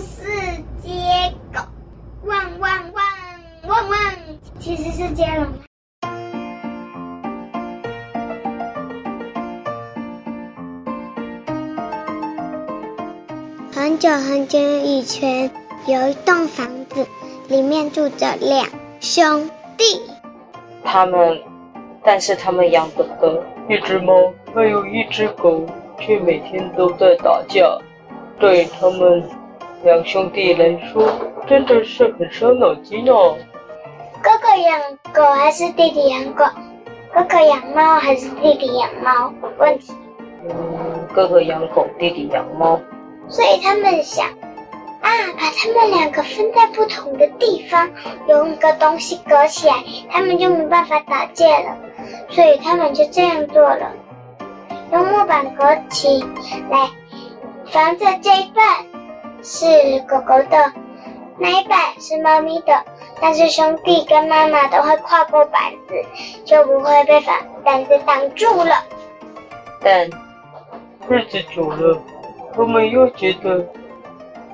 是接狗，汪汪汪汪汪，其实是接龙。很久很久以前，有一栋房子，里面住着两兄弟。他们，但是他们养的的一只猫，还有一只狗，却每天都在打架。对他们两兄弟来说，真的是很伤脑筋哦。哥哥养狗还是弟弟养狗？哥哥养猫还是弟弟养猫？问题。嗯，哥哥养狗，弟弟养猫。所以他们想啊，把他们两个分在不同的地方，用一个东西隔起来，他们就没办法打架了。所以他们就这样做了，用木板隔起来，房子这一半是狗狗的，那一半是猫咪的。但是兄弟跟妈妈都会跨过板子，就不会被板板子挡住了。但日子久了。他们又觉得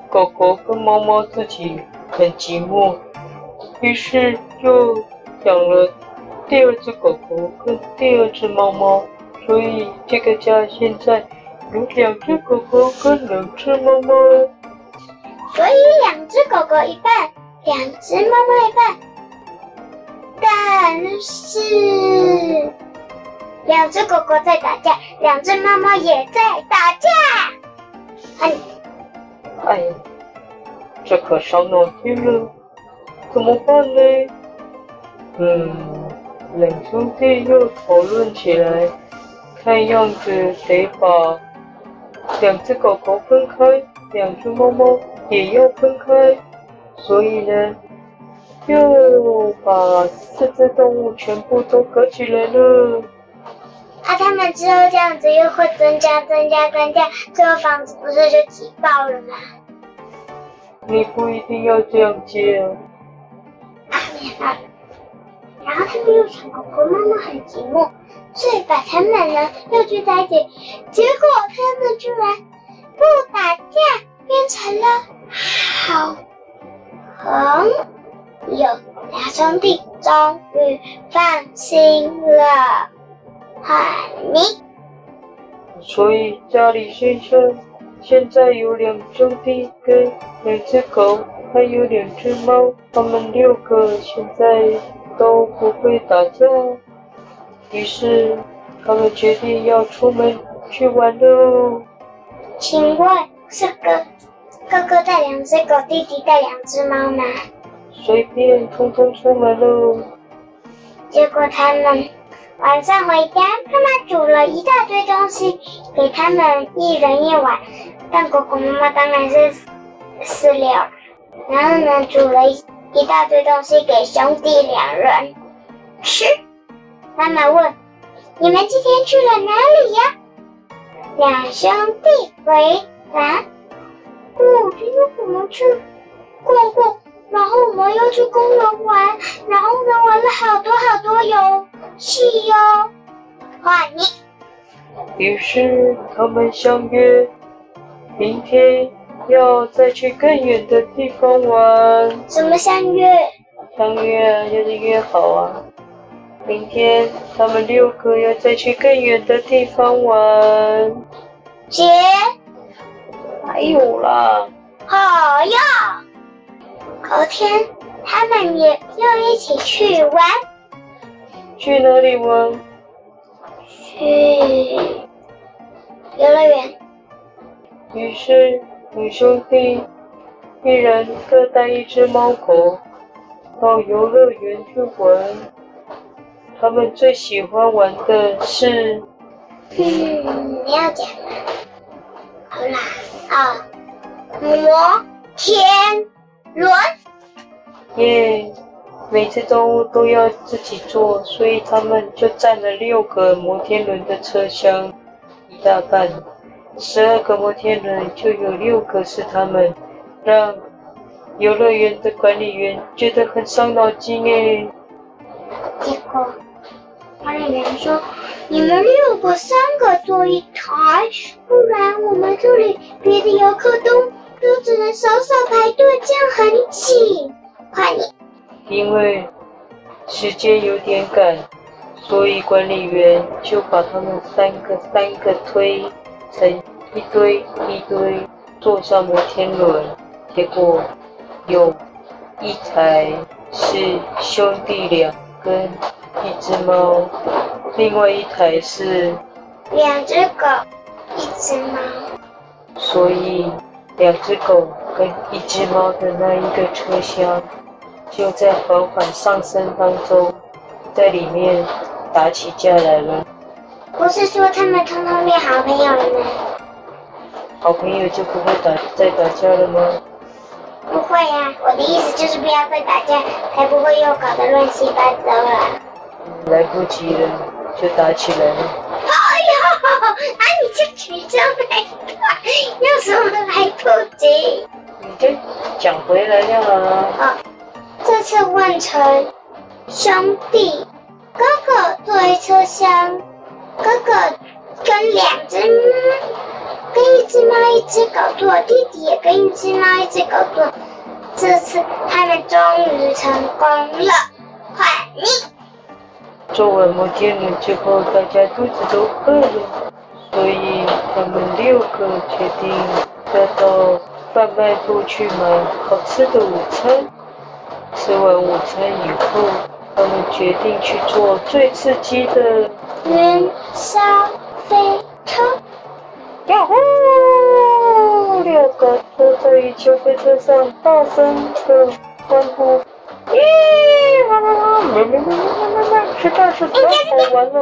狗狗跟猫猫自己很寂寞，于是又养了第二只狗狗跟第二只猫猫，所以这个家现在有两只狗狗跟两只猫猫。所以两只狗狗一半，两只猫猫一半。但是两只狗狗在打架，两只猫猫也在打架。哎，哎，这可伤脑筋了，怎么办呢？嗯，两兄弟又讨论起来，看样子得把两只狗狗分开，两只猫猫也要分开，所以呢，又把四只动物全部都隔起来了。啊，他们之后这样子又会增加、增加、增加，最后房子不是就挤爆了吗？你不一定要这样接啊。啊，然后他们又想狗狗、妈妈很寂寞，所以把他们呢又聚在一起，结果他们居然不打架，变成了好朋友，两兄弟终于放心了。嗨，你。所以家里现在现在有两兄弟跟两只狗，还有两只猫，他们六个现在都不会打架。于是他们决定要出门去玩喽。请问是哥哥哥带两只狗，弟弟带两只猫吗？随便，通通出门喽。结果他们。晚上回家，妈妈煮了一大堆东西给他们一人一碗，但狗狗妈妈当然是 饲料。然后呢，煮了一一大堆东西给兄弟两人吃。妈妈问：“你们今天去了哪里呀？”两兄弟回答：“哦，今天我们去逛逛，然后我们又去公园玩，然后呢，玩了好多好多游戏哟，换你。于是他们相约，明天要再去更远的地方玩。什么相约？相约啊，就是约好啊。明天他们六个要再去更远的地方玩。姐，还有啦。好呀。后天他们也要一起去玩。去哪里玩？去游乐园。于是，两兄弟一人各带一只猫狗到游乐园去玩。他们最喜欢玩的是……嗯，你要讲吗？好啦，啊，摩天轮。耶。每次动物都要自己坐，所以他们就占了六个摩天轮的车厢，一大半，十二个摩天轮就有六个是他们，让游乐园的管理员觉得很伤脑筋诶。结果管理员说：“你们六个三个坐一台，不然我们这里别的游客都都只能们手手排队，这样很挤。快点！因为时间有点赶，所以管理员就把他们三个三个推成一堆一堆，坐上摩天轮。结果有一台是兄弟俩跟一只猫，另外一台是两只狗，一只猫。所以两只狗跟一只猫的那一个车厢。就在缓缓上升当中，在里面打起架来了。不是说他们通通变好朋友了吗？好朋友就不会打再打架了吗？不会呀、啊，我的意思就是不要再打架，才不会又搞得乱七八糟了。来不及了，就打起来了。哎呦，啊你这取消太快，有什么来不及？你就讲回来就好了。啊。这次换成兄弟，哥哥坐一车厢，哥哥跟两只猫，跟一只猫一只狗坐，弟弟也跟一只猫一只狗坐。这次他们终于成功了，换你。坐完摩天轮之后，大家肚子都饿了，所以他们六个决定再到贩卖部去买好吃的午餐。吃完午餐以后，他们决定去坐最刺激的云霄飞车。呀呼！六个坐在云霄飞车上，大声的欢呼。耶！哇哇哇！咩咩咩咩咩咩！吃大吃大，好玩了。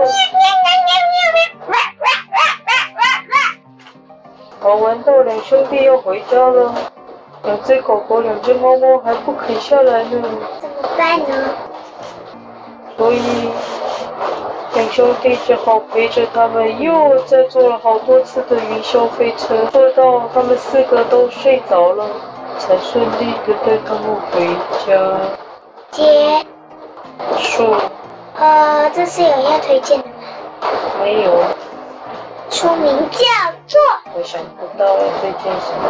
好玩到两兄弟要回家了。两只狗狗，两只猫猫还不肯下来呢，怎么办呢？所以两兄弟只好陪着他们，又再坐了好多次的云霄飞车，坐到他们四个都睡着了，才顺利的带他们回家。结束。呃，这是有要推荐的吗？没有。书名叫做……我想不到要推荐什么。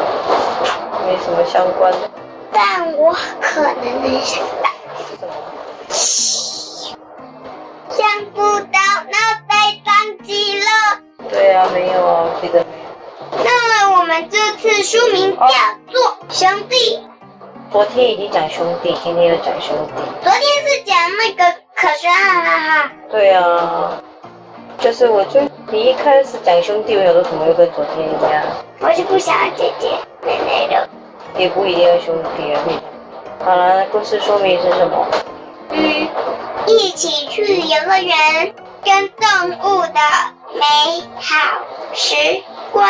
没什么相关的，但我可能能想到。什么？想不到，脑袋宕机了。对啊，没有啊，我记得没有。那我们这次书名叫做《兄弟》。昨天已经讲兄弟，今天又讲兄弟。昨天是讲那个可是哈哈哈。对啊，就是我最你一开始讲兄弟，我有的怎么又跟昨天一样？我是不想要姐姐。也不一定要兄弟啊。好了，故事说明是什么？嗯，一起去游乐园，跟动物的美好时光。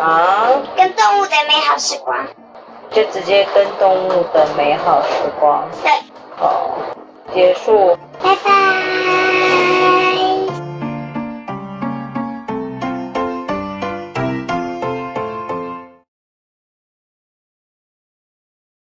啊？跟动物的美好时光。就直接跟动物的美好时光。对。好，结束。拜拜。